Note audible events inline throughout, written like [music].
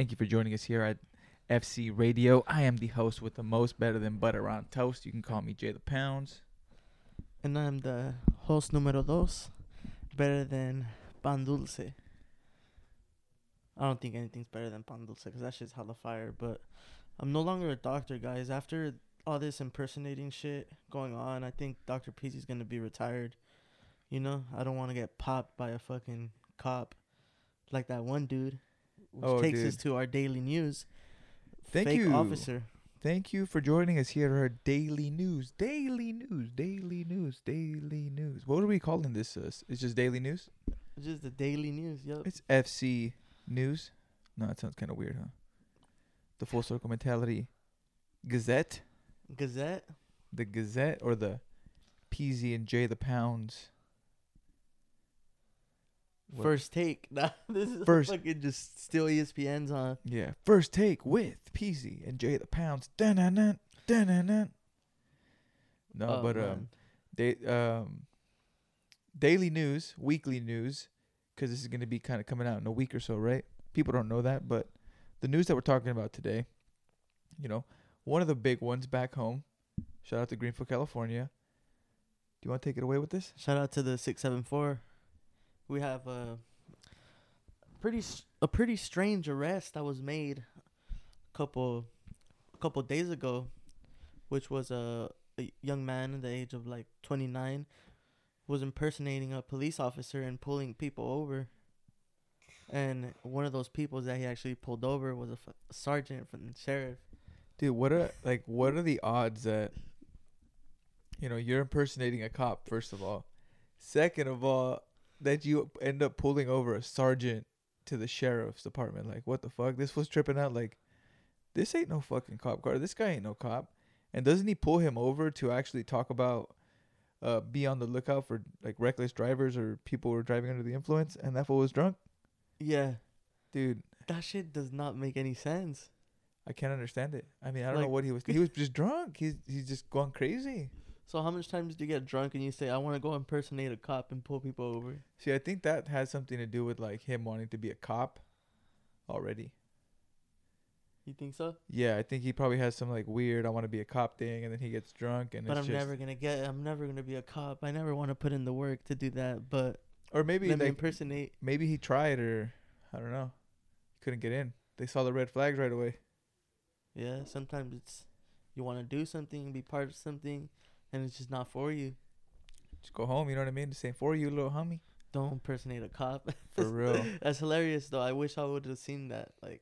Thank you for joining us here at FC Radio. I am the host with the most better than butter on toast. You can call me Jay the Pounds. And I'm the host numero dos, better than pan dulce. I don't think anything's better than pan dulce because that shit's hella fire. But I'm no longer a doctor, guys. After all this impersonating shit going on, I think Dr. Peezy's gonna be retired. You know, I don't want to get popped by a fucking cop like that one dude. Which Oh, takes us to our daily news. Thank Fake you. officer. Thank you for joining us here at our daily news. Daily news. Daily news. Daily news. What are we calling this? Uh, it's just daily news? It's Just the daily news. Yup. It's FC News. No, that sounds kind of weird, huh? The Full Circle Mentality Gazette. Gazette. The Gazette or the PZ and J the Pounds. What- First take. [laughs] Nah, this is First- fucking just still E ESPN's on. Yeah, first take with PZ and Jay the Pounds. Dun-dun-dun, dun-dun-dun. No, Oh, but um, they um, daily news, weekly news, because this is gonna be kind of coming out in a week or so, right? People don't know that, but the news that we're talking about today, you know, one of the big ones back home. Shout out to Greenfield, California. Do you want to take it away with this? Shout out to the six seven four. We have a pretty a pretty strange arrest that was made a couple a couple days ago, which was a, a young man at the age of like twenty nine was impersonating a police officer and pulling people over. And one of those people that he actually pulled over was a sergeant from the sheriff. Dude, what are like what are the odds that you know you're impersonating a cop first of all, second of all that you end up pulling over a sergeant to the sheriff's department? Like what the fuck? This was tripping out. Like this ain't no fucking cop car. This guy ain't no cop. And doesn't he pull him over to actually talk about uh be on the lookout for like reckless drivers or people who are driving under the influence? And that fool was drunk, Yeah, dude. that shit does not make any sense. I can't understand it. I mean, I don't know what he was. He [laughs] was just drunk. He's he's just going crazy. So how much times do you get drunk and you say I want to go impersonate a cop and pull people over? See, I think that has something to do with like him wanting to be a cop already. You think so? Yeah, I think he probably has some like weird I want to be a cop thing and then he gets drunk and but I'm never gonna get. I'm never gonna be a cop. I never want to put in the work to do that. But or maybe let like impersonate. maybe he tried or I don't know. Couldn't get in. They saw the red flags right away. Yeah. Sometimes it's you want to do something, be part of something, and it's just not for you. Just go home, you know what I mean? This ain't for you, little homie. Don't impersonate a cop. [laughs] For real. That's hilarious though. I wish I would have seen that. Like,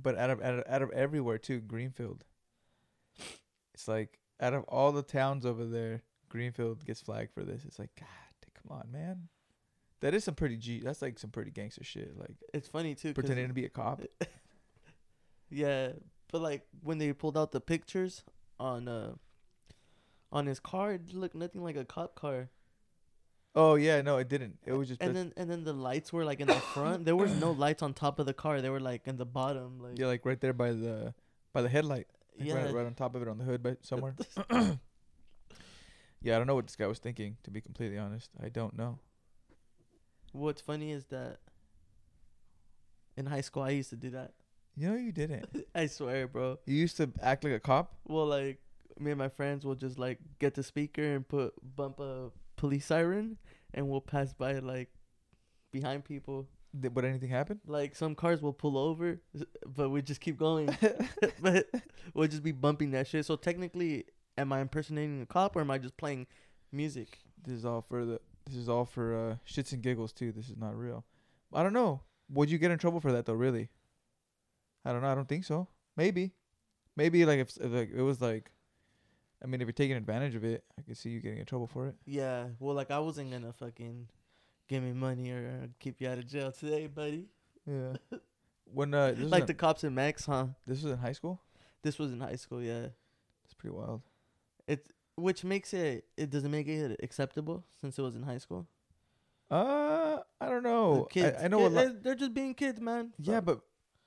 But out of, out of out of everywhere too, Greenfield. It's like out of all the towns over there, Greenfield gets flagged for this. It's like, God, come on, man. That is some pretty G. That's like some pretty gangster shit. Like it's funny too, pretending to be a cop. [laughs] Yeah, but like when they pulled out the pictures on uh on his car, it looked nothing like a cop car. Oh yeah, no, it didn't. It was just And then and then the lights were like in the front. There was no lights on top of the car. They were like in the bottom. Like yeah, like right there by the by the headlight. Like, yeah. right, right on top of it on the hood, but somewhere. [laughs] [coughs] yeah, I don't know what this guy was thinking. To be completely honest, I don't know. What's funny is that in high school I used to do that. You know, you didn't. [laughs] I swear, bro. You used to act like a cop. Well, like me and my friends will just like get the speaker and put bump a police siren, and we'll pass by like behind people. Did, would anything happen? Like some cars will pull over, but we just keep going. [laughs] [laughs] but we'll just be bumping that shit. So technically, am I impersonating a cop or am I just playing music? This is all for the. This is all for uh, shits and giggles too. This is not real. I don't know. Would you get in trouble for that though? Really? I don't know. I don't think so. Maybe, maybe like if, if like it was like, I mean, if you're taking advantage of it, I can see you getting in trouble for it. Yeah. Well, like I wasn't gonna fucking give me money or keep you out of jail today, buddy. Yeah. [laughs] when uh, this, like the cops in Max, huh? this was in high school. This was in high school, yeah. It's pretty wild. It which makes it it doesn't make it acceptable since it was in high school. Uh, I don't The know. kids, I, I know a lot. they're, they're just being kids, man. Yeah, but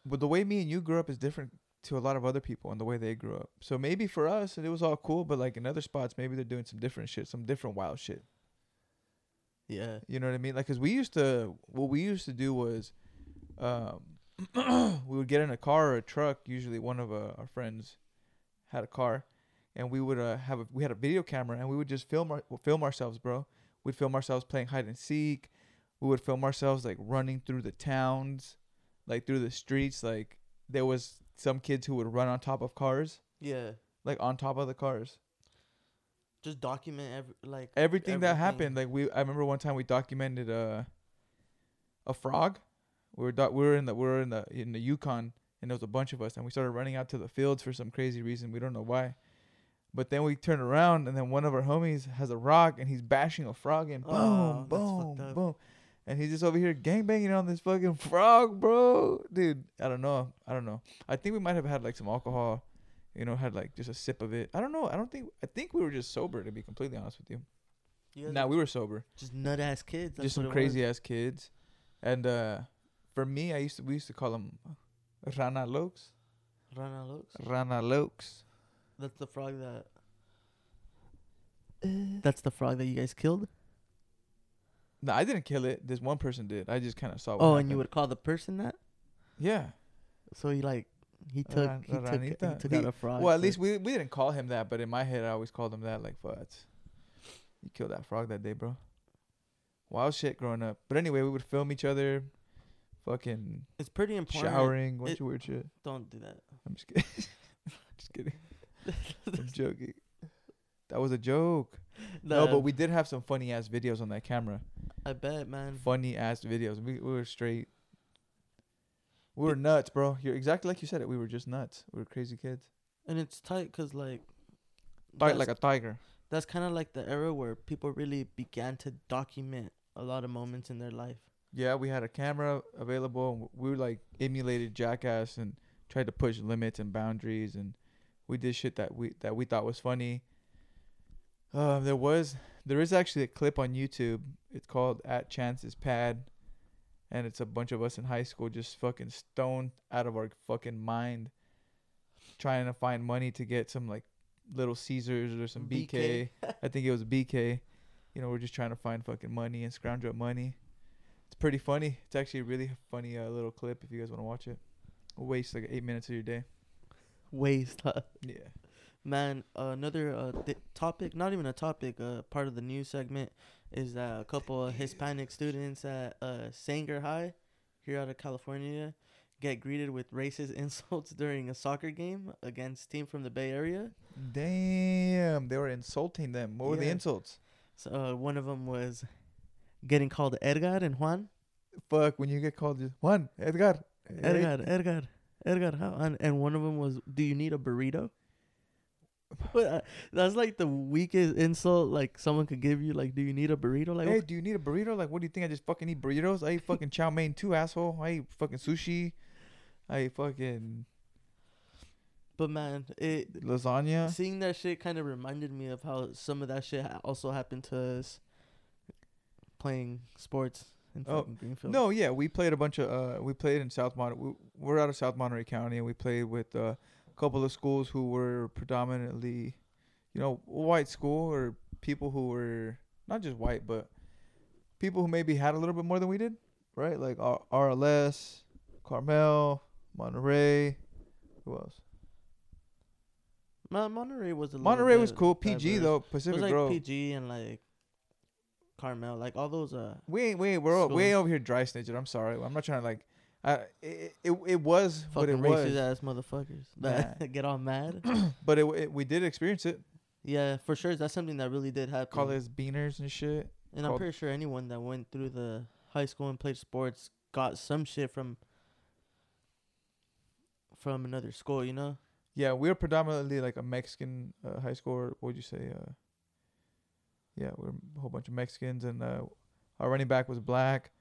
but the way me and you grew up is different to a lot of other people and the way they grew up. So maybe for us it was all cool, but like in other spots, maybe they're doing some different shit, some different wild shit. yeah, You know what I mean? Like, cause we used to, what we used to do was, um, [clears throat] we would get in a car or a truck. Usually, one of uh, our friends had a car, and we would uh, have a, we had a video camera, and we would just film our, film ourselves, bro. We'd film ourselves playing hide and seek. We would film ourselves like running through the towns, like through the streets. Like there was some kids who would run on top of cars, Yeah. like on top of the cars. Just document every like Everything, that happened, like we, I remember one time we documented a, a frog. We were doc- we were in the we were in the in the Yukon, and there was a bunch of us, and we started running out to the fields for some crazy reason. We don't know why. But then we turn around, and then one of our homies has a rock, and he's bashing a frog, and boom, Oh, that's boom, up. boom, and he's just over here gangbanging on this fucking frog, bro, dude. I don't know, I don't know. I think we might have had like some alcohol, you know, had like just a sip of it. I don't know. I don't think. I think we were just sober, to be completely honest with you. you guys Nah, we were sober, just nut ass kids. That's just some crazy ass kids, and uh, for me, I used to we used to call them rana lokes. Rana looks. rana lokes. That's the frog that. That's the frog that you guys killed. No, I didn't kill it. This one person did. I just kind of saw. What Oh, and you would call the person that. Yeah. So he like he took Ran- he took he took He- out a frog. Well, at for- least we we didn't call him that, but in my head, I always called him that. Like, fuck, you killed that frog that day, bro. Wild shit growing up. But anyway, we would film each other, fucking it's pretty important. showering, bunch it- of weird shit. Don't do that. I'm just kidding. [laughs] just kidding. [laughs] I'm joking. That was a joke. No, but we did have some funny ass videos on that camera. I bet, man. Funny ass videos. We, we were straight. We were nuts, bro. You're exactly like you said it. We were just nuts. We were crazy kids. And it's tight cause like. That's- like a tiger. that's kind of like the era where people really began to document a lot of moments in their life. Yeah, we had a camera available. And we were like emulated Jackass and tried to push limits and boundaries, and we did shit that we that we thought was funny. Um, there was there is actually a clip on YouTube. It's called "At Chance's Pad," and it's a bunch of us in high school just fucking stoned out of our fucking mind, trying to find money to get some like little Caesars or some BK. BK. I think it was BK. You know, we're just trying to find fucking money and scrounge up money. It's pretty funny. It's actually a really funny uh, little clip if you guys want to watch it. Waste like eight minutes of your day. Waste. huh? Yeah. Man, uh, another uh, th- topic, not even a topic, uh, part of the news segment is that a couple of Hispanic students at uh, Sanger High here out of California get greeted with racist [laughs] insults during a soccer game against team from the Bay Area. Damn, they were insulting them. What were the insults? So uh, one of them was getting called Edgar and Juan. Fuck, when you get called Juan, Edgar. Edgar, Edgar, Edgar. How? And, and one of them was, "Do you need a burrito?" [laughs] But, uh, that's like the weakest insult like someone could give you. Like, "Do you need a burrito?" Like, Hey, do you need a burrito? Like, what do you think? I just fucking eat burritos? I eat fucking chow mein too, asshole. I eat fucking sushi. I eat fucking but man, it lasagna. seeing that shit kind of reminded me of how some of that shit also happened to us playing sports in Oh, Greenfield. No, yeah, we played a bunch of. Uh, we played in South Mon. We, we're out of South Monterey County, and we played with uh, couple of schools who were predominantly, you know, white school or people who were not just white, but people who maybe had a little bit more than we did, right? Like R- RLS, Carmel, Monterey. Who else? Monterey was a little Monterey was cool. PG diverse. though. It was like Grove. PG and like Carmel, like all those uh We ain't, we ain't, we're all, we ain't over here dry snitching. I'm sorry. I'm not trying to like. I it it, it was what it fucking was, racist ass motherfuckers [laughs] that [laughs] get all mad. [clears throat] but it, it we did experience it. yeah, for sure. That's something that really did happen. Call us beaners and shit. and I'm pretty sure anyone that went through the high school and played sports got some shit from from another school. You know. Yeah, we were predominantly like a Mexican uh, high school. Or what would you say? Uh, yeah, we are a whole bunch of Mexicans, and uh, our running back was black.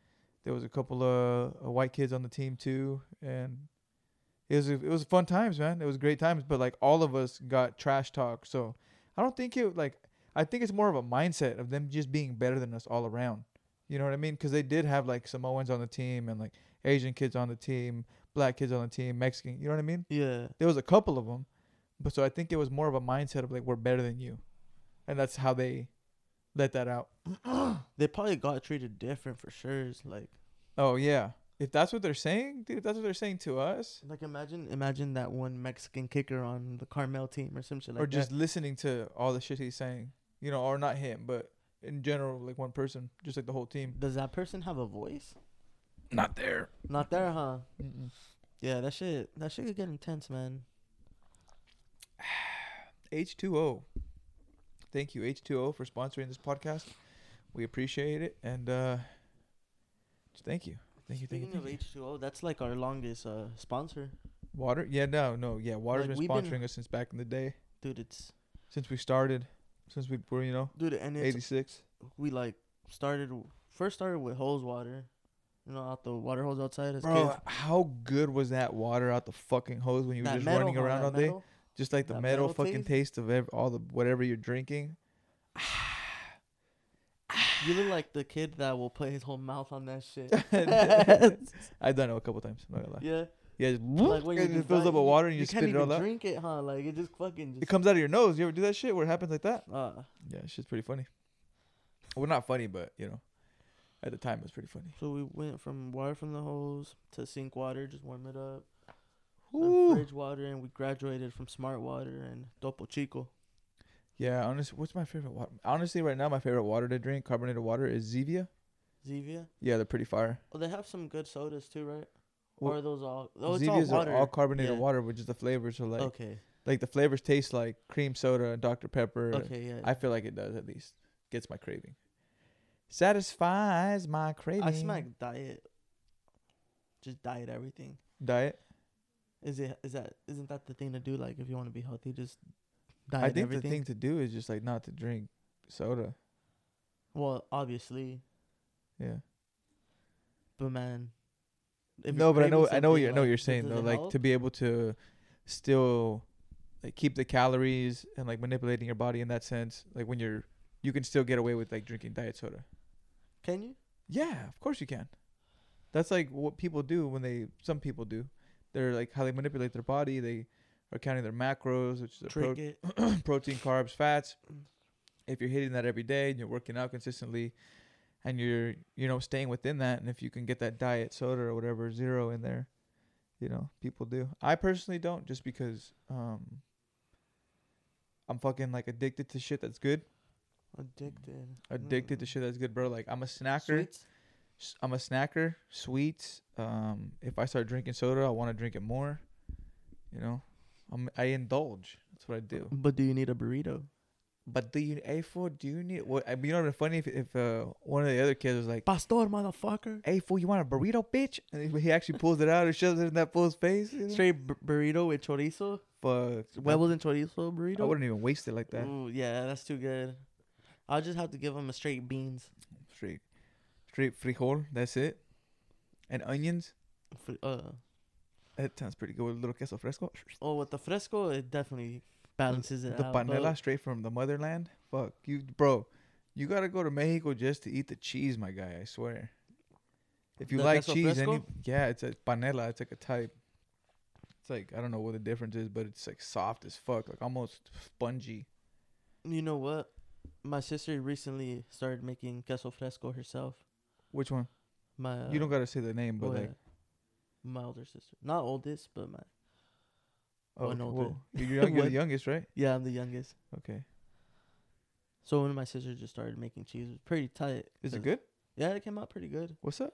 There was a couple of uh, white kids on the team too, and it was it was fun times, man. It was great times, but like all of us got trash talk. So I don't think it like I think it's more of a mindset of them just being better than us all around. You know what I mean? Because they did have like Samoans on the team and like Asian kids on the team, black kids on the team, Mexican. You know what I mean? Yeah. There was a couple of them, but so I think it was more of a mindset of like we're better than you, and that's how they let that out. [clears throat] They probably got treated different for sure. It's like Oh yeah, If that's what they're saying, dude, if that's what they're saying to us, Like imagine, imagine that one Mexican kicker on the Carmel team or some shit like or just that. listening to all the shit he's saying, you know, or not him, but in general, like one person, just like the whole team. Does that person have a voice? Not there. Not there, huh? Mm-mm. Yeah, that shit. That shit could get intense, man. [sighs] H2O. Thank you, H2O, for sponsoring this podcast. We appreciate it. And uh thank you. Thank you, thank you. Speaking Thank of you. H2O, that's like our longest uh, sponsor, Water? Yeah, no, no, yeah. Water's Like, been we've sponsoring been- us since back in the day. dude. It's Since we started. Since we were, you know, dude, and it's 86. we like started first started with hose water, you know, out the water hose outside as Bro, kids. how good was that water out the fucking hose when you were just metal, running around that all day? metal? Just like the metal, metal fucking taste? taste of ev- all the whatever you're drinking. You look like the kid that will put his whole mouth on that shit. [laughs] [laughs] I've done it a couple times. I'm not gonna lie. yeah, Yeah, just, like when it just fills up with water and you, can't spit it all out. drink it, huh? Like it just fucking just. It comes out of your nose. You ever do that shit where it happens like that? uh, Yeah, it's just pretty funny. Well, not funny, but you know, at the time it was pretty funny. so we went from water from the hose to sink water, just warm it up. Fridge water, and we graduated from smart water and Topo Chico. Yeah, honestly, what's my favorite water? Honestly, right now my favorite water to drink, carbonated water, is Zevia. Zevia. Yeah, they're pretty fire. Oh, they have some good sodas too, right? Well, or are those all? Oh, it's Zevias all water. are all carbonated Yeah. water, which is the flavors. So like, okay. like the flavors taste like cream soda and Dr Pepper. Okay. Yeah. I feel like it does at least. Gets my craving. Satisfies my craving. I smack diet. Just diet everything. diet. Is it? Is that? Isn't that the thing to do? Like, if you want to be healthy, just diet. I think everything. the thing to do is just like not to drink soda. well, obviously, Yeah. but man. if no, but I know I know what something, you I know what like, you're saying though. Like help? to be able to still like keep the calories and like manipulating your body in that sense. Like when you're you can still get away with like drinking diet soda. Can you? Yeah, of course you can. That's like what people do when they some people do. They're like how they manipulate their body. They are counting their macros, which is pro- [clears throat] protein, carbs, fats. If you're hitting that every day and you're working out consistently and you're, you know, staying within that and if you can get that diet soda or whatever zero in there, you know, people do. I personally don't just because um I'm fucking like addicted to shit that's good. Addicted. Addicted to Mm. shit that's good, bro. Like I'm a snacker. Sweets? I'm a snacker, sweets. Um if I start drinking soda, I want to drink it more. You know? I'm I indulge. That's what I do. But do you need a burrito? But do you, A fool? Do you need what? I mean, you know, what'd be funny if if uh, one of the other kids was like, Pastor, motherfucker. "Hey fool, you want a burrito, bitch?" And he- he actually pulls it out and shoves it in that fool's face. You know? Straight bur- burrito with chorizo. Fuck. Huevos and chorizo burrito. I wouldn't even waste it like that. Ooh, yeah, that's too good. I'll just have to give him a straight beans. Straight, straight frijol. That's it. And onions. F- Uh, That sounds pretty good with a little queso fresco. oh, with the fresco, it definitely balances it The out. panela but- straight from the motherland. Fuck you, bro. You gotta go to Mexico just to eat the cheese, my guy. I swear. If you The like cheese, any yeah, it's a panela. It's like a type. It's like I don't know what the difference is, but it's like soft as fuck, like almost spongy. You know what? My sister recently started making queso fresco herself. Which one? My uh, you don't gotta say the name, but like, yeah. my older sister, not oldest, but my oh, one okay, older. whoa. [laughs] You're, young, you're the youngest, right? yeah, I'm the youngest. Okay. So when my sister just started making cheese, it was pretty tight. Is it good? Yeah, it came out pretty good. What's up?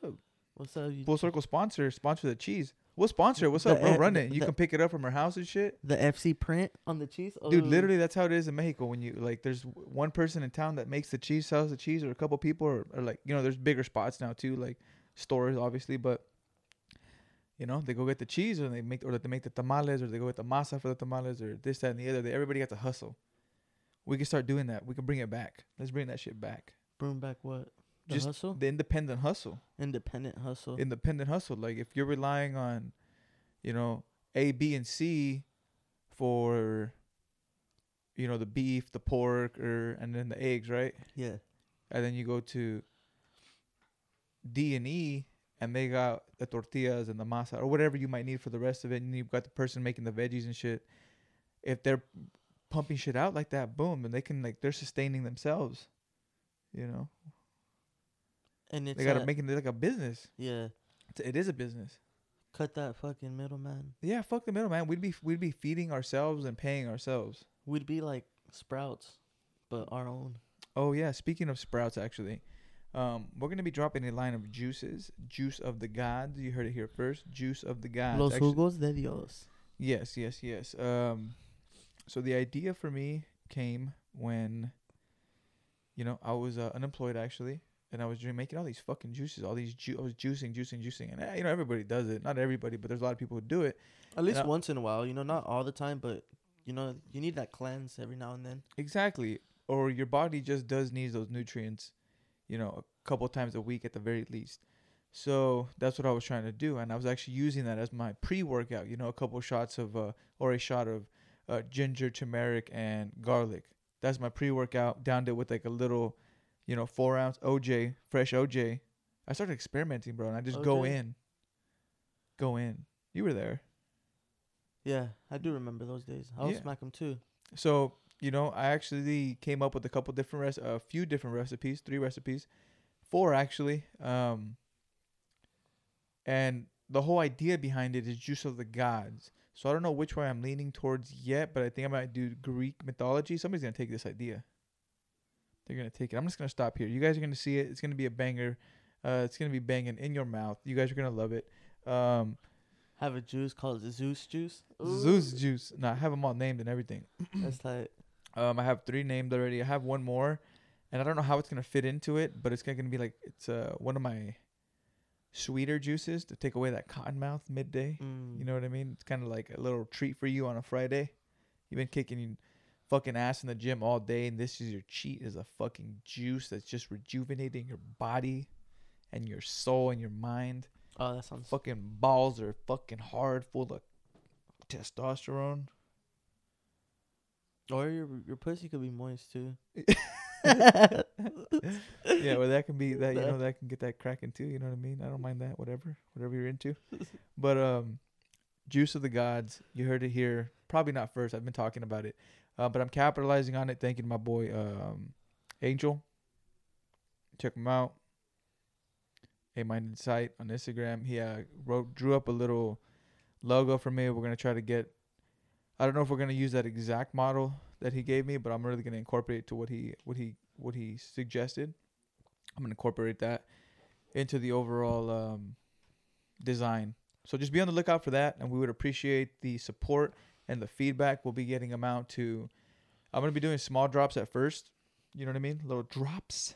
What's up? You, Full Circle sponsor, sponsor the cheese. We'll sponsor it. What's The up, bro? e- Run it. You the- can pick it up from her house and shit. the FC print on the cheese, Dude, Oh, literally, that's how it is in Mexico. When you like, there's one person in town that makes the cheese, sells the cheese, or a couple people, or, or like, you know, there's bigger spots now too, like stores, obviously. But you know, they go get the cheese, or they make, or they make the tamales, or they go get the masa for the tamales, or this, that, and the other. They, everybody got to hustle. We can start doing that. We can bring it back. Let's bring that shit back. Bring back what? The Just hustle, The independent hustle. independent hustle. independent hustle. Like if you're relying on, you know, A, B, and C for, you know, the beef, the pork, or and then the eggs, right? yeah, And then you go to D and E, and they got the tortillas and the masa or whatever you might need for the rest of it. And you've got the person making the veggies and shit. If they're pumping shit out like that, boom, and they can like they're sustaining themselves. You know, and it's they got to uh, make it like a business. yeah. It's- It is a business. Cut that fucking middleman. Yeah, fuck the middleman. We'd be we'd be feeding ourselves and paying ourselves. We'd be like Sprouts, but our own. Oh yeah, speaking of sprouts, actually, um, we're gonna be dropping a line of juices. Juice of the gods. You heard it here first. Juice of the gods. Los jugos de Dios. Yes, yes, yes. Um, so the idea for me came when, you know, I was uh, unemployed actually, and I was doing, making all these fucking juices, all these ju- I was juicing, juicing, juicing, and eh, you know everybody does it. Not everybody, but there's a lot of people who do it. At least Yeah. once in a while, you know, not all the time, but you know, you need that cleanse every now and then. Exactly. Or your body just does needs those nutrients, you know, a couple times a week at the very least. So that's what I was trying to do, and I was actually using that as my pre-workout. You know, a couple shots of uh, or a shot of uh, ginger, turmeric, and garlic. That's my pre-workout. Downed it with like a little, you know, four ounce OJ, fresh OJ. I started experimenting, bro, and I just go in, go in. You were there. Yeah, I do remember those days. I was Yeah. smack 'em too. So you know, I actually came up with a couple different res- a few different recipes, three recipes, four actually. Um, and the whole idea behind it is juice of the gods. So I don't know which way I'm leaning towards yet, but I think I might do Greek mythology. Somebody's gonna take this idea. They're gonna take it. I'm just gonna stop here. You guys are gonna see it. It's gonna be a banger. Uh, it's gonna be banging in your mouth. You guys are gonna love it. Um, Have a juice called Zeus juice. Ooh. Zeus juice. No, I have them all named and everything. [clears throat] That's like Um, I have three named already. I have one more, and I don't know how it's gonna fit into it, but it's gonna be like it's uh one of my sweeter juices to take away that cotton mouth midday. mm, You know what I mean? It's kind of like a little treat for you on a Friday. You've been kicking fucking ass in the gym all day, and this is your cheat is a fucking juice that's just rejuvenating your body and your soul and your mind. Oh, that sounds. Fucking balls are fucking hard, full of testosterone. Or your your pussy could be moist too. [laughs] yeah, well, that can be that. You know, that can get that cracking too. You know what I mean? I don't mind that. Whatever, whatever you're into. [laughs] But um, juice of the gods. You heard it here. Probably not first. I've been talking about it, uh, but I'm capitalizing on it. Thanking my boy um, Angel. Check him out. A minded site on Instagram. He uh, wrote drew up a little logo for me. We're gonna try to get. I don't know if we're gonna use that exact model that he gave me, but I'm really gonna incorporate it to what he what he what he suggested. I'm gonna incorporate that into the overall um, design. So just be on the lookout for that, and we would appreciate the support and the feedback. We'll be getting them out to. I'm gonna be doing small drops at first. You know what I mean? Little drops,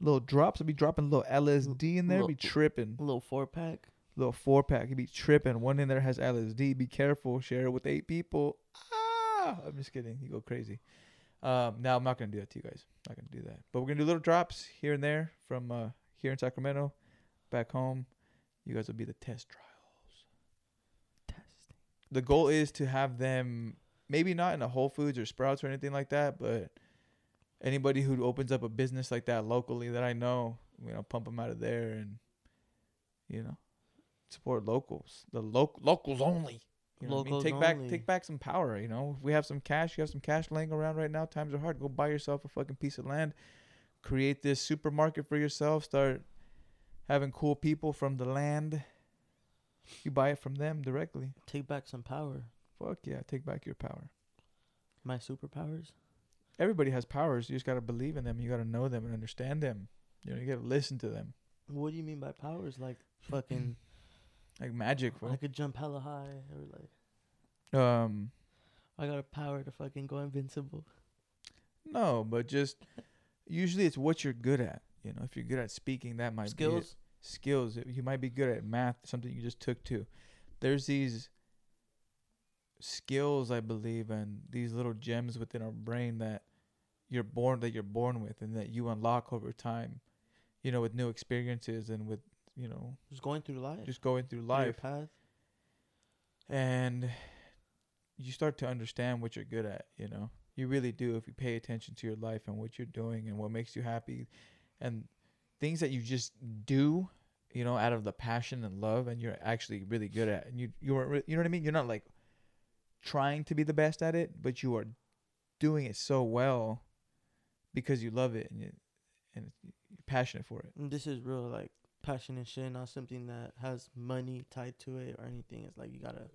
little drops. I'll be dropping a little LSD in there. Be tripping. A little four pack. Little four pack. You be tripping. One in there has LSD. Be careful. Share it with eight people. Ah, I'm just kidding. You go crazy. Um, now I'm not gonna do that to you guys. Not gonna do that. But we're gonna do little drops here and there from uh, here in Sacramento, back home. You guys will be the test trials. The goal is to have them maybe not in a Whole Foods or Sprouts or anything like that, but anybody who opens up a business like that locally that I know, you know, pump them out of there and you know support locals. The loc locals only. You know what I mean? Locals Take back take back some power, you know. If we have some cash, you have some cash laying around right now, times are hard. Go buy yourself a fucking piece of land. Create this supermarket for yourself. Start having cool people from the land. You buy it from them directly. Take back some power. Fuck yeah, take back your power. My superpowers. Everybody has powers. You just gotta believe in them. You gotta know them and understand them. You know, you gotta listen to them. What do you mean by powers? Like fucking, [laughs] Like magic, bro. I could jump hella high, or like Um, I got a power to fucking go invincible. no, but just usually it's what you're good at. You know, if you're good at speaking, that might. Skills. Skills. You might be good at math, something you just took to. There's these skills, I believe, and these little gems within our brain that you're born that you're born with, and that you unlock over time. You know, with new experiences and with you know Just going through life. just going through life, path. and you start to understand what you're good at. You know, you really do if you pay attention to your life and what you're doing and what makes you happy, and things that you just do. You know, out of the passion and love, and you're actually really good at, and you you are you know what I mean. You're not like trying to be the best at it, but you are doing it so well because you love it and you and you're passionate for it. And this is real like passion and shit, not something that has money tied to it or anything. It's like you gotta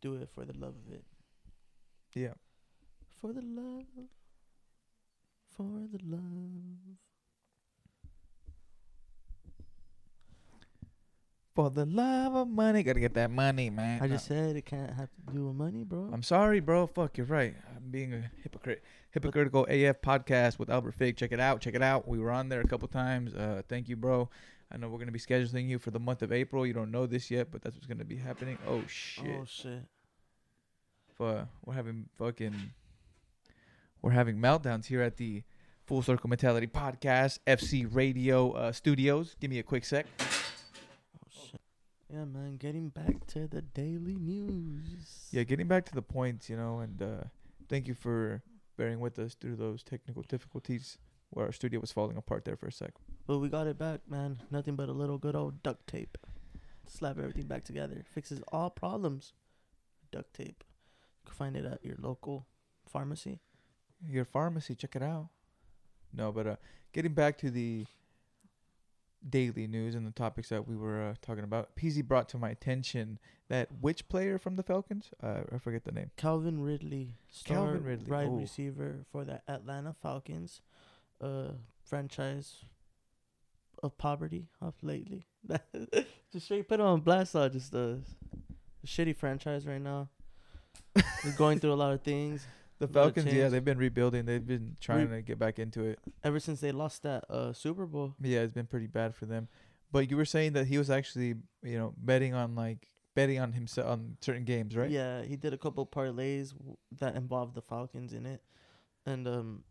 do it for the love of it. Yeah. For the love. For the love. For the love of money, gotta get that money, man. I just said it can't have to do with money, bro. I'm sorry, bro. Fuck, you're right. I'm being a hypocrite. Hypocritical AF podcast with Albert Fig. Check it out. Check it out. We were on there a couple times. Uh, thank you, bro. I know we're gonna be scheduling you for the month of April. You don't know this yet, but that's what's gonna be happening. Oh shit. Oh shit. Fu- we're having fucking we're having meltdowns here at the Full Circle Mentality Podcast FC Radio uh, Studios. Give me a quick sec. Yeah, man. Getting back to the daily news. Yeah, getting back to the points, you know, and uh, thank you for bearing with us through those technical difficulties where our studio was falling apart there for a sec. But we got it back, man. Nothing but a little good old duct tape. Slap everything back together. Fixes all problems. Duct tape. You can find it at your local pharmacy. Your pharmacy, check it out. No, but uh, getting back to the daily news and the topics that we were uh, talking about, PZ brought to my attention that which player from the Falcons? Uh, I forget the name. Calvin Ridley, star Calvin Ridley, wide ooh. receiver for the Atlanta Falcons, uh, franchise of poverty of lately. [laughs] just straight put on blast. Uh, just a, a shitty franchise right now. Going through a lot of things. The Falcons, yeah, they've been rebuilding. They've been trying to get back into it. Ever since they lost that uh Super Bowl, Yeah, it's been pretty bad for them. But you were saying that he was actually, you know, betting on like betting on himself on certain games, right? Yeah, he did a couple parlays w- that involved the Falcons in it, and um,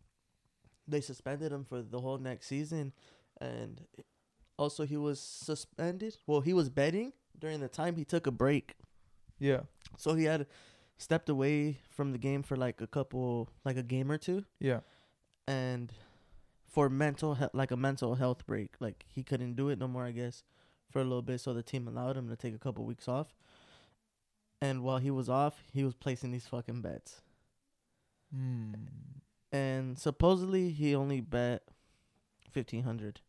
they suspended him for the whole next season, and also he was suspended. Well, he was betting during the time he took a break, Yeah. so he had stepped away from the game for like a couple, like a game or two, Yeah. and for mental he- like a mental health break, like he couldn't do it no more, I guess, for a little bit. So the team allowed him to take a couple weeks off. And while he was off, he was placing these fucking bets. Hmm. And supposedly he only bet fifteen hundred.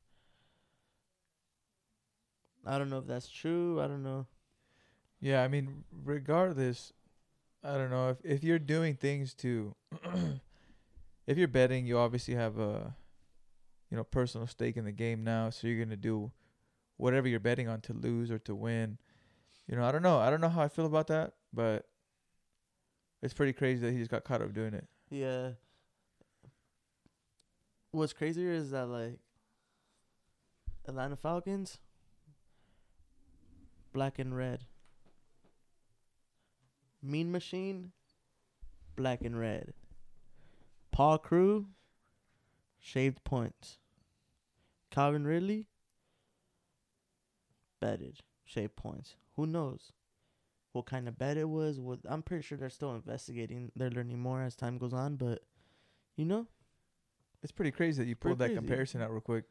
I don't know if that's true. I don't know. Yeah, I mean, regardless, I don't know if if you're doing things to, [clears throat] if you're betting, you obviously have a, you know, personal stake in the game now. So you're gonna do whatever you're betting on to lose or to win. You know, I don't know. I don't know how I feel about that, but it's pretty crazy that he just got caught up doing it. Yeah. What's crazier is that like Atlanta Falcons black and red. Mean Machine black and red. Paul Crewe shaved points. Calvin Ridley betted shaved points. Who knows what kind of bet it was? What I'm pretty sure they're still investigating. They're learning more as time goes on, but you know, It's pretty crazy that you pulled that crazy. comparison out real quick.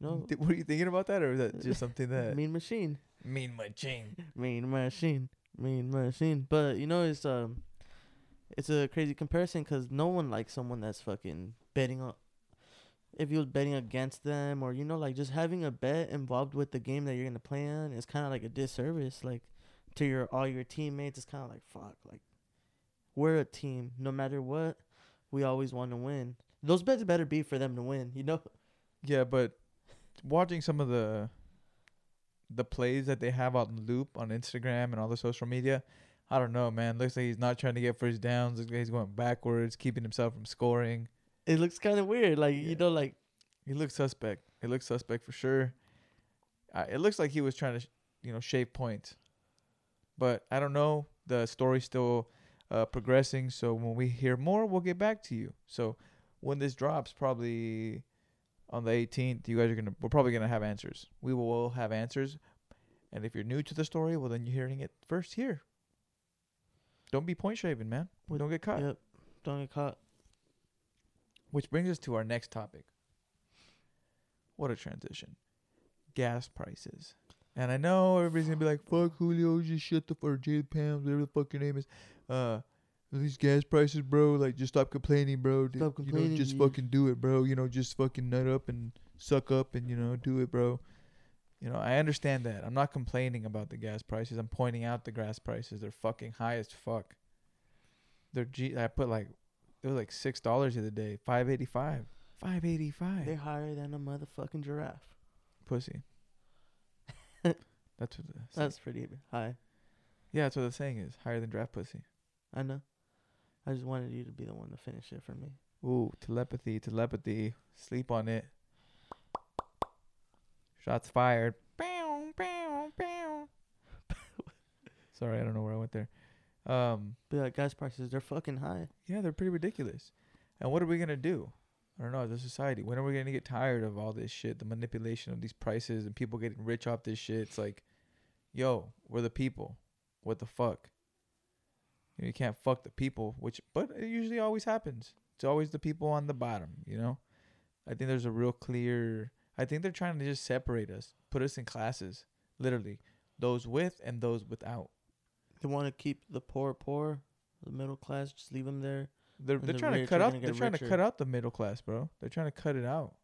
no [laughs] Th- Were you thinking about that, or is that just something that [laughs] mean machine. mean machine? [laughs] Mean machine, mean machine. But you know, it's um, it's a crazy comparison because no one likes someone that's fucking betting on. If you was betting against them, or you know, like just having a bet involved with the game that you're gonna play on, is kind of like a disservice, like to your all your teammates. It's kind of like fuck, like we're a team. No matter what, we always want to win. Those bets better be for them to win. You know. Yeah, but watching some of the the plays that they have on loop on Instagram and all the social media, I don't know, man. Looks like he's not trying to get first downs. Looks like he's going backwards, keeping himself from scoring. It looks kind of weird, like Yeah. you know, like He looks suspect. He looks suspect for sure. Uh, it looks like he was trying to, sh- you know, shave points, but I don't know. The story's still uh, progressing, so when we hear more, we'll get back to you. So when this drops, probably on the 18th, you guys are gonna. We're probably gonna have answers. We will all have answers, and if you're new to the story, well, then you're hearing it first here. Don't be point shaving, man. We don't get caught. yep, don't get caught. Which brings us to our next topic. What a transition. Gas prices. And I know everybody's gonna be like, fuck Julio, just shut the or Jay Pam, whatever the fuck your name is. Uh these gas prices, bro, like just stop complaining, bro. Stop You know, just fucking do it, bro. You know, just fucking nut up and suck up and, you know, do it, bro. You know, I understand that. I'm not complaining about the gas prices. I'm pointing out the gas prices. They're fucking high as fuck. They're G. I put like, it was like six dollars the other day. Five eighty five. Five eighty five. They're higher than a motherfucking giraffe. Pussy. [laughs] that's what. That's pretty high. yeah, that's what the saying is. Higher than draft pussy. I know. I just wanted you to be the one to finish it for me. Ooh, telepathy, telepathy. Sleep on it. Shots fired. Bow, bow, bow. Sorry, I don't know where I went there. Um, But like gas prices, they're fucking high. yeah, they're pretty ridiculous. And what are we gonna do? I don't know, as a society. When are we gonna get tired of all this shit, the manipulation of these prices and people getting rich off this shit? It's like, yo, we're the people. What the fuck? You, know, you can't fuck the people, which but it usually always happens. It's always the people on the bottom, you know? I think there's a real clear I think they're trying to just separate us, put us in classes, literally. Those with and those without. They want to keep the poor poor, the middle class, just leave them there. They're they're the trying to cut out they're trying to cut out the middle class, bro. They're trying to cut it out.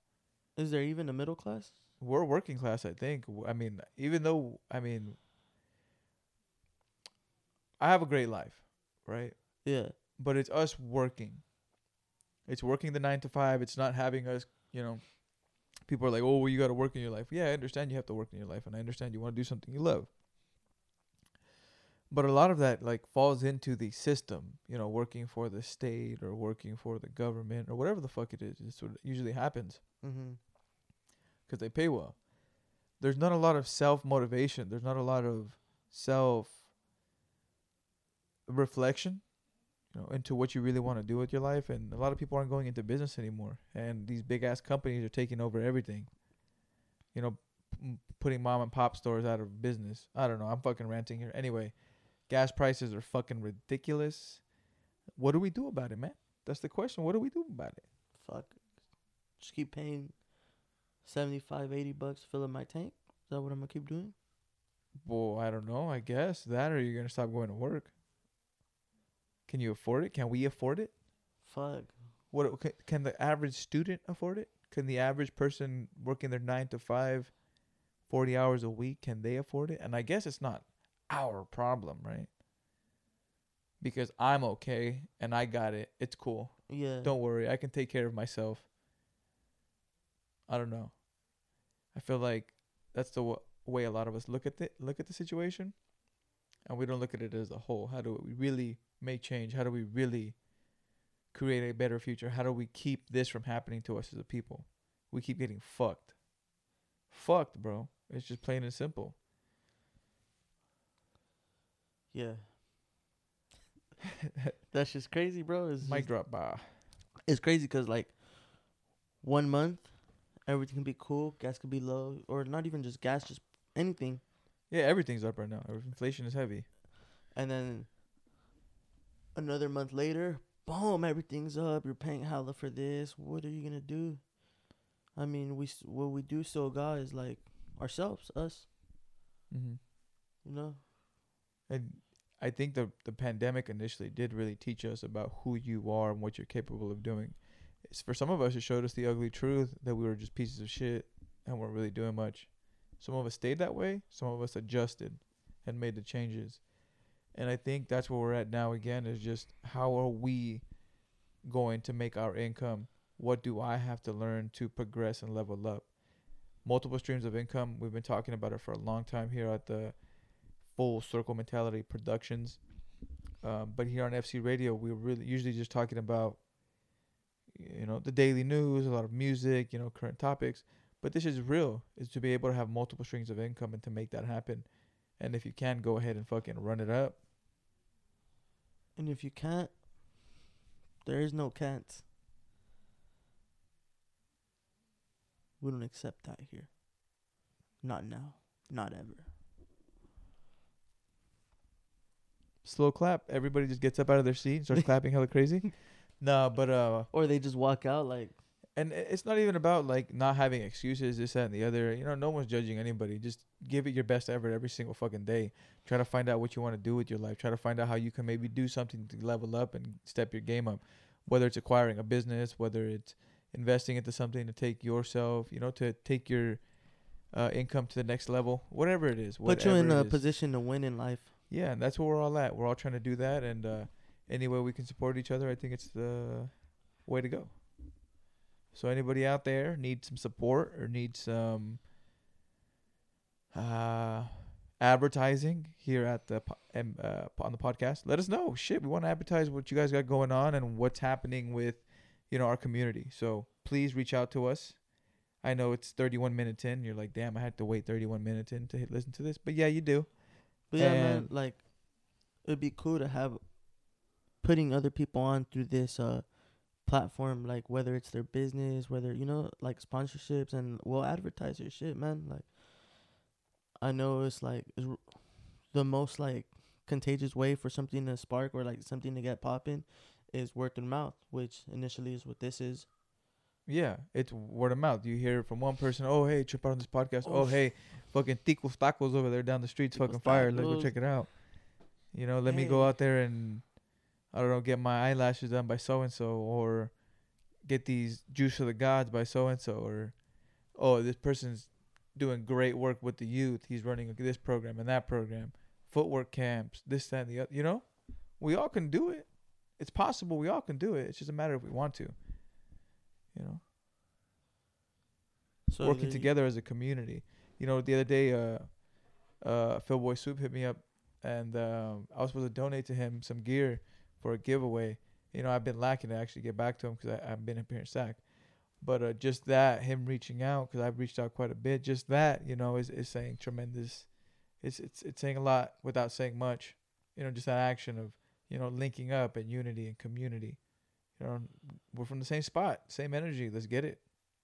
Is there even a middle class? we're working class i think I mean even though i mean i have a great life right Yeah. but it's us working it's working the nine to five it's not having us you know people are like oh well you got to work in your life yeah i understand you have to work in your life and i understand you want to do something you love but a lot of that like falls into the system you know working for the state or working for the government or whatever the fuck it is it's what usually happens Mm-hmm. because they pay well. There's not a lot of self motivation. There's not a lot of self reflection, you know, into what you really want to do with your life. And a lot of people aren't going into business anymore. And these big ass companies are taking over everything. You know, p- putting mom and pop stores out of business. I don't know. I'm fucking ranting here. Anyway, gas prices are fucking ridiculous. What do we do about it, man? That's the question. What do we do about it? Fuck. Just keep paying 75, 80 bucks to fill up my tank. Is that what I'm gonna keep doing? Well, I don't know. I guess that, or you're gonna stop going to work. Can you afford it? Can we afford it? Fuck. What ca- can the average student afford it? Can the average person working their nine to five, 40 hours a week, can they afford it? And I guess it's not our problem, right? Because I'm okay and I got it. It's cool. Yeah. Don't worry, I can take care of myself. I don't know. I feel like that's the w- way a lot of us look at it, look at the situation, and we don't look at it as a whole. How do we really make change? How do we really create a better future? How do we keep this from happening to us as a people? We keep getting fucked. Fucked, bro. It's just plain and simple. Yeah. [laughs] That's just crazy, bro. It's, Mic just- drop, bah. it's crazy because, like, one month, everything can be cool, gas could be low, or not even just gas, just anything. Yeah, everything's up right now. Inflation is heavy. And then another month later, boom, everything's up. You're paying hella for this. What are you gonna do? I mean, we what we do so God is like ourselves, us. Mm-hmm. You know. And I think the the pandemic initially did really teach us about who you are and what you're capable of doing. It's, for some of us, it showed us the ugly truth that we were just pieces of shit and weren't really doing much. Some of us stayed that way. Some of us adjusted and made the changes. And I think that's where we're at now. Again, is just how are we going to make our income? What do I have to learn to progress and level up? Multiple streams of income. We've been talking about it for a long time here at the Full Circle Mentality Productions. Um, but here on FC Radio, we're really usually just talking about, you know, the daily news, a lot of music, you know, current topics. But this is real, is to be able to have multiple streams of income and to make that happen. And if you can, go ahead and fucking run it up. And if you can't, there is no can't. We don't accept that here. Not now. Not ever. Slow clap. Everybody just gets up out of their seat and starts [laughs] clapping hella crazy. No, but uh, Or they just walk out like, and it's not even about like not having excuses, this, that, and the other. You know, no one's judging anybody. Just give it your best effort every single fucking day. Try to find out what you want to do with your life. Try to find out how you can maybe do something to level up and step your game up. Whether it's acquiring a business, whether it's investing into something to take yourself, you know, to take your uh, income to the next level, whatever it is. Put you in a position to win in life. Yeah, and that's where we're all at. We're all trying to do that, and uh, any way we can support each other, I think it's the way to go. So anybody out there needs some support or needs some uh, advertising here at the uh, on the podcast, let us know. Shit, we want to advertise what you guys got going on and what's happening with you know our community. So please reach out to us. I know it's 31 minutes in. You're like, damn, I had to wait 31 minutes in to hit, listen to this, but yeah, you do. But yeah, man, like it'd be cool to have putting other people on through this uh platform, like whether it's their business, whether you know, like sponsorships, and we'll advertise your shit, man. Like I know it's like it's r- the most like contagious way for something to spark or like something to get popping is word of mouth, which initially is what this is. Yeah, it's word of mouth. You hear from one person, oh hey, trip out on this podcast. Oh, Oh, hey, fucking Ticos Tacos over there down the streets, Ticos fucking fire. Let's go check it out. You know, let me go out there and I don't know, get my eyelashes done by so and so, or get these juice of the gods by so and so, or oh, this person's doing great work with the youth. He's running this program and that program, footwork camps, this, that, and the other. You know, we all can do it. It's possible. We all can do it. It's just a matter if we want to. You know So working together as a community. You know, the other day, uh, uh, Phil Boy Soup hit me up, and um, I was supposed to donate to him some gear for a giveaway. You know, I've been lacking to actually get back to him because I've been in SAC. But uh, just that, him reaching out, because I've reached out quite a bit, just that, you know, is, is saying tremendous. It's, it's it's saying a lot without saying much. You know, just that action of you know linking up and unity and community. You know, we're from the same spot, same energy. Let's get it,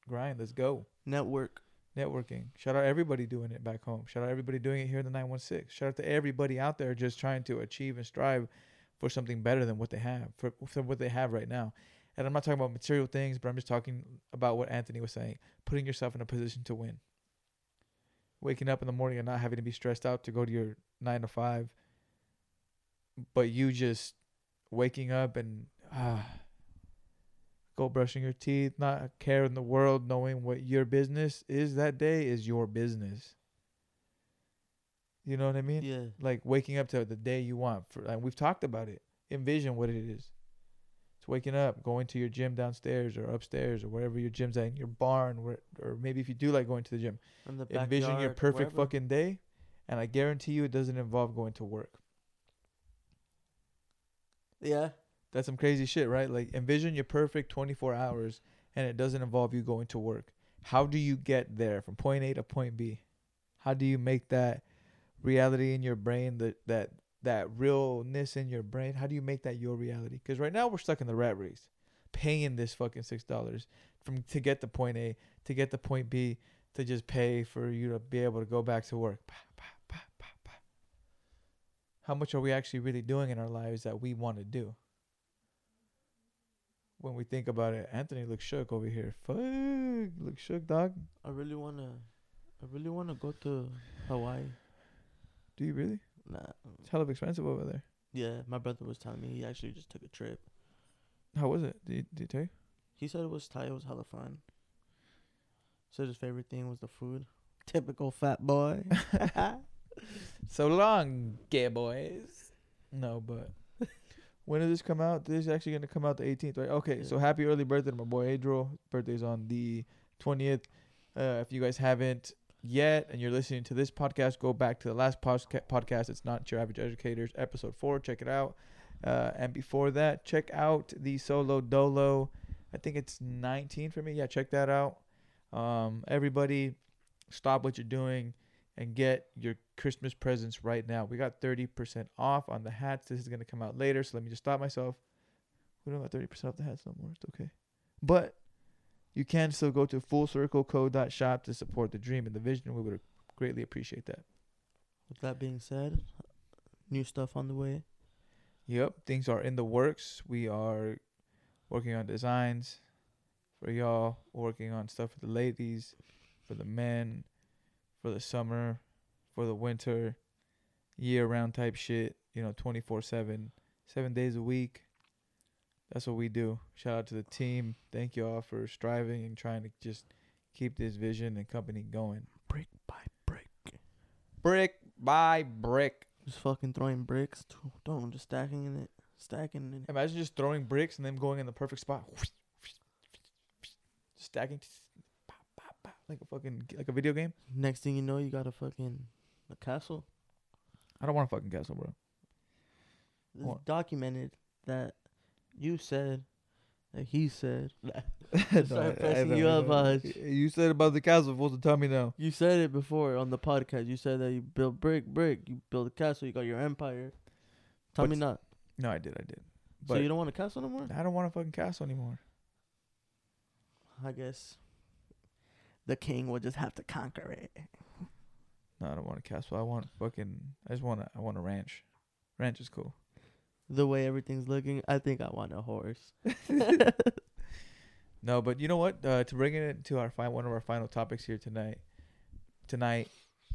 grind. Let's go network. networking. Shout out everybody doing it back home. Shout out everybody doing it here in the 916. Shout out to everybody out there just trying to achieve and strive for something better than what they have, for, for what they have right now. And I'm not talking about material things, but I'm just talking about what Anthony was saying, putting yourself in a position to win. Waking up in the morning and not having to be stressed out to go to your 9 to 5, but you just waking up and ah go brushing your teeth, not in the world, knowing what your business is that day is your business. You know what I mean? Yeah. Like waking up to the day you want. For and we've talked about it. Envision what it is. It's waking up, going to your gym downstairs or upstairs or wherever your gym's at in your barn, where, or maybe if you do like going to the gym, In the envision your perfect wherever. fucking day, and I guarantee you it doesn't involve going to work. Yeah. That's some crazy shit, right? Like envision your perfect 24 hours and it doesn't involve you going to work. How do you get there from point A to point B? How do you make that reality in your brain that that that realness in your brain? How do you make that your reality? Cuz right now we're stuck in the rat race, paying this fucking $6 from to get to point A, to get to point B, to just pay for you to be able to go back to work. How much are we actually really doing in our lives that we want to do? when we think about it, Anthony looks shook over here. Fuck, looks shook, dog. I really wanna, I really wanna go to Hawaii. Do you really? Nah. It's hell of expensive over there. Yeah, my brother was telling me he actually just took a trip. How was it? Did, did he tell you? He said it was tight. It was hella fun. Said his favorite thing was the food. [laughs] Typical fat boy. [laughs] So long, gay boys. No, but [laughs] when does this come out? This is actually gonna come out the 18th, right? Okay, so happy early birthday to my boy Adriel. Birthday's on the 20th. Uh, if you guys haven't yet and you're listening to this podcast, go back to the last podcast. It's not your average educators, episode four. Check it out. Uh, and before that, check out the solo dolo. I think it's 19 for me. Yeah, check that out. Um, everybody, stop what you're doing and get your Christmas presents right now. We got 30% off on the hats. This is going to come out later, so let me just stop myself. We don't got 30% off the hats no more. It's okay. But you can still go to fullcirclecode.shop to support the dream and the vision. We would greatly appreciate that. With that being said, new stuff on the way. Yep, things are in the works. We are working on designs for y'all, working on stuff for the ladies, for the men, for the summer, for the winter, year round type shit, you know, 24 7, seven days a week. That's what we do. Shout out to the team. Thank y'all for striving and trying to just keep this vision and company going. Break brick Brick by brick. Just fucking throwing bricks. Don't just stacking in it, stacking in it. Imagine just throwing bricks and then going in the perfect spot. Stacking. Like a fucking like a video game. Next thing you know, you got a fucking a castle. I don't want a fucking castle, bro. It's documented that you said that he said. [laughs] [laughs] No, start pressing you up, You said about the castle. Supposed to tell me now. You said it before on the podcast. You said that you build brick, brick. You build a castle. You got your empire. Tell But me not. No, I did. I did. So But you don't want a castle no more? I don't want a fucking castle anymore. I guess the king will just have to conquer it. No, I don't want a castle. I want fucking. I just want a. I want a ranch. Ranch is cool. The way everything's looking, I think I want a horse. [laughs] [laughs] No, but you know what? Uh, to bring it to our fi- one of our final topics here tonight, tonight,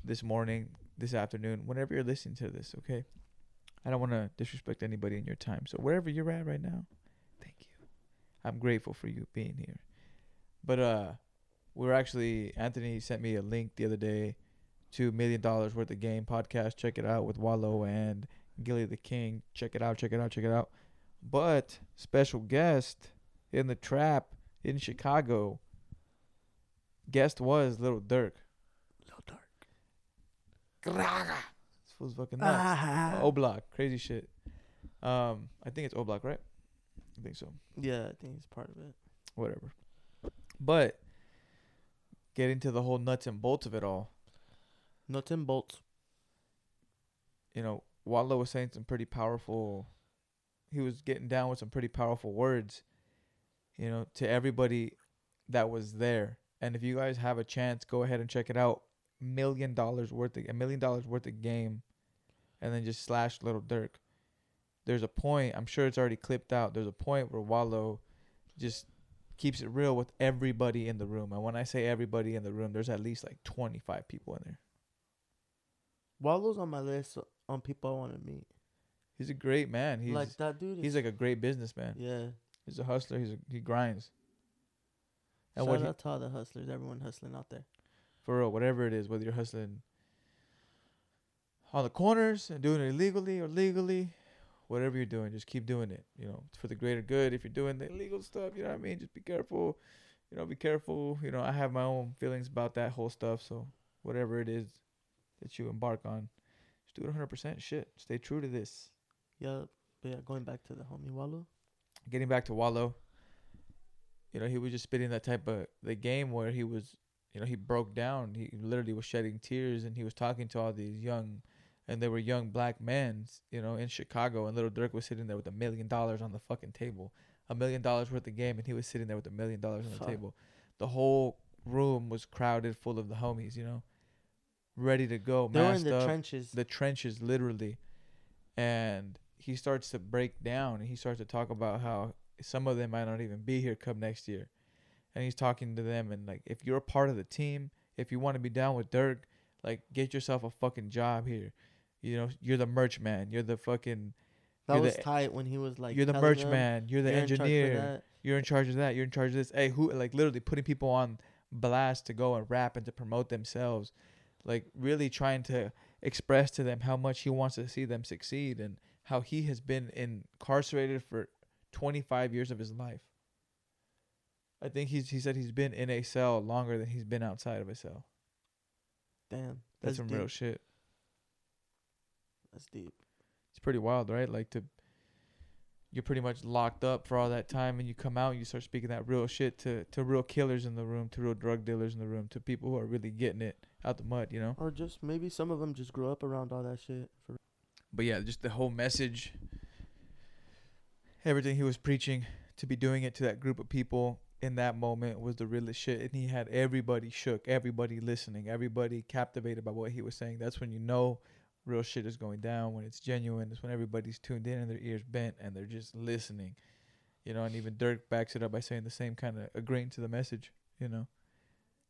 this morning, this afternoon, whenever you're listening to this, okay? I don't want to disrespect anybody in your time. So wherever you're at right now, thank you. I'm grateful for you being here. But uh, we're actually Anthony sent me a link the other day to Million Dollars Worth of Game podcast. Check it out with Wallo and Gillie the King. Check it out. Check it out. Check it out. But special guest in the trap in Chicago. Guest was Little Durk. Little dark. This fool's fucking nuts. Ah. O Block, crazy shit. Um, I think it's O Block, right? I think so. Yeah, I think it's part of it. Whatever. But getting to the whole nuts and bolts of it all, Nuts and bolts. you know, Wallo was saying some pretty powerful. He was getting down with some pretty powerful words, you know, to everybody that was there. And if you guys have a chance, go ahead and check it out. Million dollars worth of a million dollars worth of game, and then just slash Little Durk. There's a point. I'm sure it's already clipped out. There's a point where Wallo just keeps it real with everybody in the room. And when I say everybody in the room, there's at least like 25 people in there. Wallo's on my list on people I want to meet. He's a great man. He's like that dude. He's like a great businessman. yeah. He's a hustler. He's a, he grinds. And Shout what he, out to all the hustlers, everyone hustling out there. for real, whatever it is, whether you're hustling on the corners and doing it illegally or legally, whatever you're doing, just keep doing it. You know, for the greater good. If you're doing the illegal stuff, you know what I mean. Just be careful. You know, be careful. You know, I have my own feelings about that whole stuff. So whatever it is that you embark on, do it 100. percent Shit, stay true to this. Yeah, but yeah, going back to the homie Wallo. getting back to Wallo, you know, he was just spitting that type of the game where he was, you know, he broke down. He literally was shedding tears and he was talking to all these young, and they were young black men, you know, in Chicago. And Little Durk was sitting there with a million dollars on the fucking table, a million dollars worth of game, and he was sitting there with a million dollars on the Fuck. table. The whole room was crowded full of the homies, you know, ready to go, They were in the up. trenches. the trenches literally. And he starts to break down. And he starts to talk about how some of them might not even be here come next year. And he's talking to them and like if you're a part of the team if you want to be down with durk like get yourself a fucking job here. You know you're the merch man. You're the fucking that was the- tight when he was like. you're the merch them, man. You're the "You're in engineer. that." you're in charge of that. You're in charge of this. Hey who like literally putting people on blast to go and rap and to promote themselves like really trying to express to them how much he wants to see them succeed and how he has been incarcerated for 25 years of his life. I think he's he said he's been in a cell longer than he's been outside of a cell. Damn, that's, that's, some deep. real shit. That's deep. it's pretty wild right? Like to you're pretty much locked up for all that time and you come out and you start speaking that real shit to to real killers in the room to real drug dealers in the room to people who are really getting it out the mud you know? Or just maybe some of them just grew up around all that shit. For but yeah just the whole message everything he was preaching to be doing it to that group of people in that moment was the realest shit. And he had everybody shook everybody listening everybody captivated by what he was saying. That's when you know real shit is going down when it's genuine it's when everybody's tuned in and their ears bent and they're just listening you know? And even durk backs it up by saying the same kind of agreeing to the message you know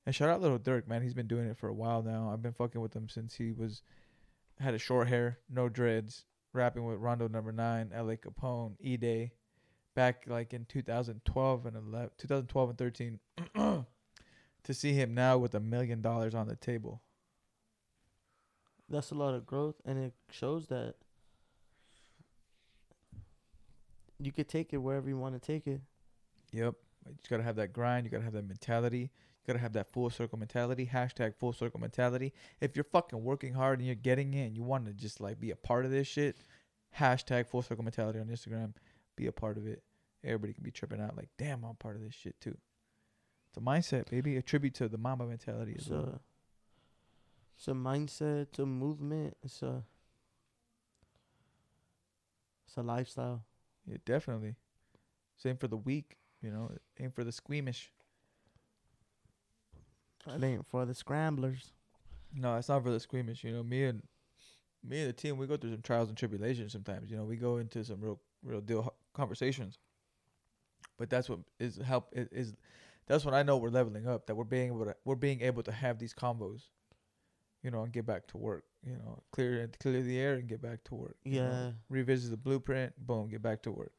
and shout out little durk man he's been doing it for a while now i've been fucking with him since he was had a short hair no dreads rapping with rondo number nine L'A Capone e-day back like in 2012 and 11, 2012 and 13 [clears throat] to see him now with a million dollars on the table that's a lot of growth, and it shows that you could take it wherever you want to take it. Yep. You just gotta have that grind. You gotta have that mentality. Gotta have that full circle mentality. Hashtag full circle mentality. If you're fucking working hard and you're getting it and you want to just like be a part of this shit, hashtag full circle mentality on Instagram. Be a part of it. Everybody can be tripping out like, damn, I'm part of this shit too. It's a mindset, baby. A tribute to the Mamba mentality as It's well. a, it's a mindset, it's a movement, it's a, it's a lifestyle. Yeah, definitely. Same for the weak. You know, aim for the squeamish. It ain't for the scramblers. No, it's not for the squeamish. You know, me and me and the team, we go through some trials and tribulations sometimes. You know, we go into some real, real deal conversations. But that's what is help is, is that's when I know we're leveling up. That we're being able to we're being able to have these combos. You know, and get back to work. You know, clear clear the air and get back to work. you know. Yeah. revisit the blueprint. Boom, get back to work.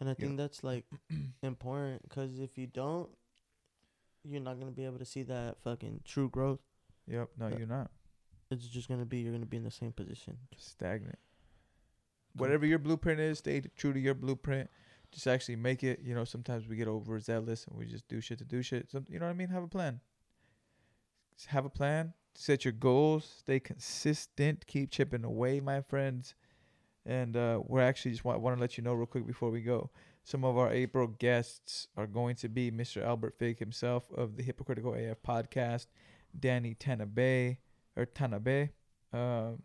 And I Yeah. think that's like [clears throat] important because if you don't, you're not gonna be able to see that fucking true growth. Yep. No, you're not It's just gonna be you're gonna be in the same position. stagnant. Whatever your blueprint is, stay true to your blueprint. Just actually make it. You know, sometimes we get overzealous and we just do shit to do shit. Some, you know what I mean? Have a plan. Just have a plan. Set your goals. Stay consistent. Keep chipping away, my friends. And uh, we're actually just want, want to let you know real quick before we go. Some of our April guests are going to be Mr. Albert Fake himself of the Hypocritical AF podcast, Danny Tanabe or Tanabe. Um,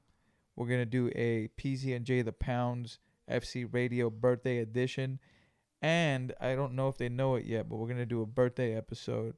we're gonna do a Peezy and Jthapoundz FC Radio birthday edition, and I don't know if they know it yet, but we're gonna do a birthday episode.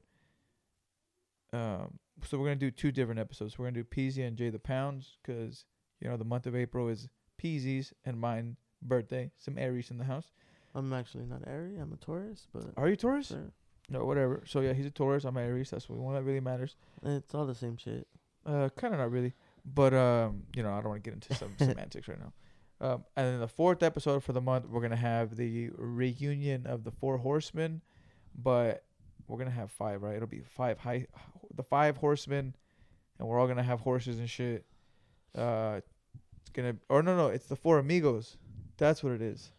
Um, so we're gonna do two different episodes. We're gonna do Peezy and Jthapoundz because you know the month of April is Peezy's and mine birthday. Some Aries in the house. I'm actually not Aries. I'm a Taurus, but Are you Taurus? sure. No, whatever. So yeah, he's a Taurus. I'm Aries. That's what one that really matters. it's all the same shit. Uh, kind of not really, but um, you know, I don't want to get into some [laughs] semantics right now. Um, and then the fourth episode for the month, we're gonna have the reunion of the Four Horsemen, but we're gonna have five, right? It'll be five high, the five horsemen, and we're all gonna have horses and shit. Uh, it's gonna, or no, no, it's the Four Amigos. That's what it is.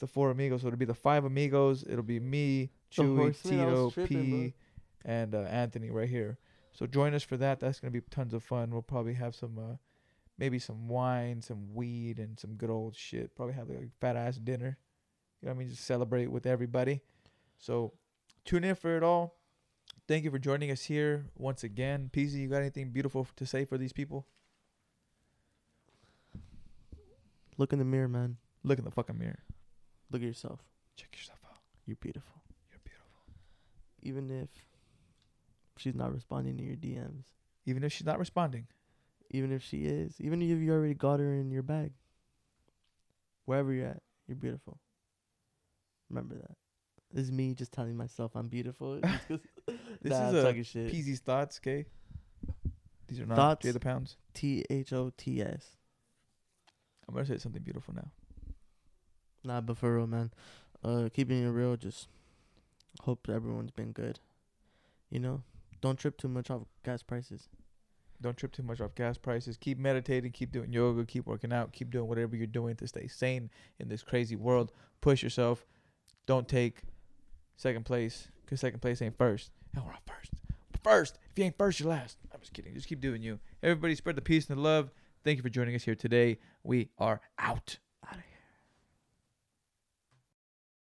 It's the Four Amigos. So it'll be the five amigos. It'll be me, The Chewy, Tito, was tripping, bro. P, and uh, Anthony right here. So join us for that. That's gonna be tons of fun. We'll probably have some, uh, maybe some wine, some weed, and some good old shit. Probably have like a fat ass dinner. You know what I mean? Just celebrate with everybody. So tune in for it all. Thank you for joining us here once again. Peezy, you got anything beautiful to say for these people? Look in the mirror, man. Look in the fucking mirror. Look at yourself. Check yourself out. You're beautiful. You're beautiful. Even if she's not responding to your DMs. Even if she's not responding. Even if she is. Even if you already got her in your bag. Wherever you're at, you're beautiful. Remember that. This is me just telling myself I'm beautiful. [laughs] [laughs] This [laughs] Nah, is a talking shit. Peezy's thoughts, okay? These are not Thoughts? The Pounds. T H O T S. I'm gonna say something beautiful now. Nah, but for real, man. Uh, keeping it real, just hope everyone's been good. You know, don't trip too much off gas prices. Don't trip too much off gas prices. Keep meditating. Keep doing yoga. Keep working out. Keep doing whatever you're doing to stay sane in this crazy world. Push yourself. Don't take second place because second place ain't first. And we're all first. First. If you ain't first, you're last. I'm just kidding. Just keep doing you. Everybody spread the peace and the love. Thank you for joining us here today. We are out.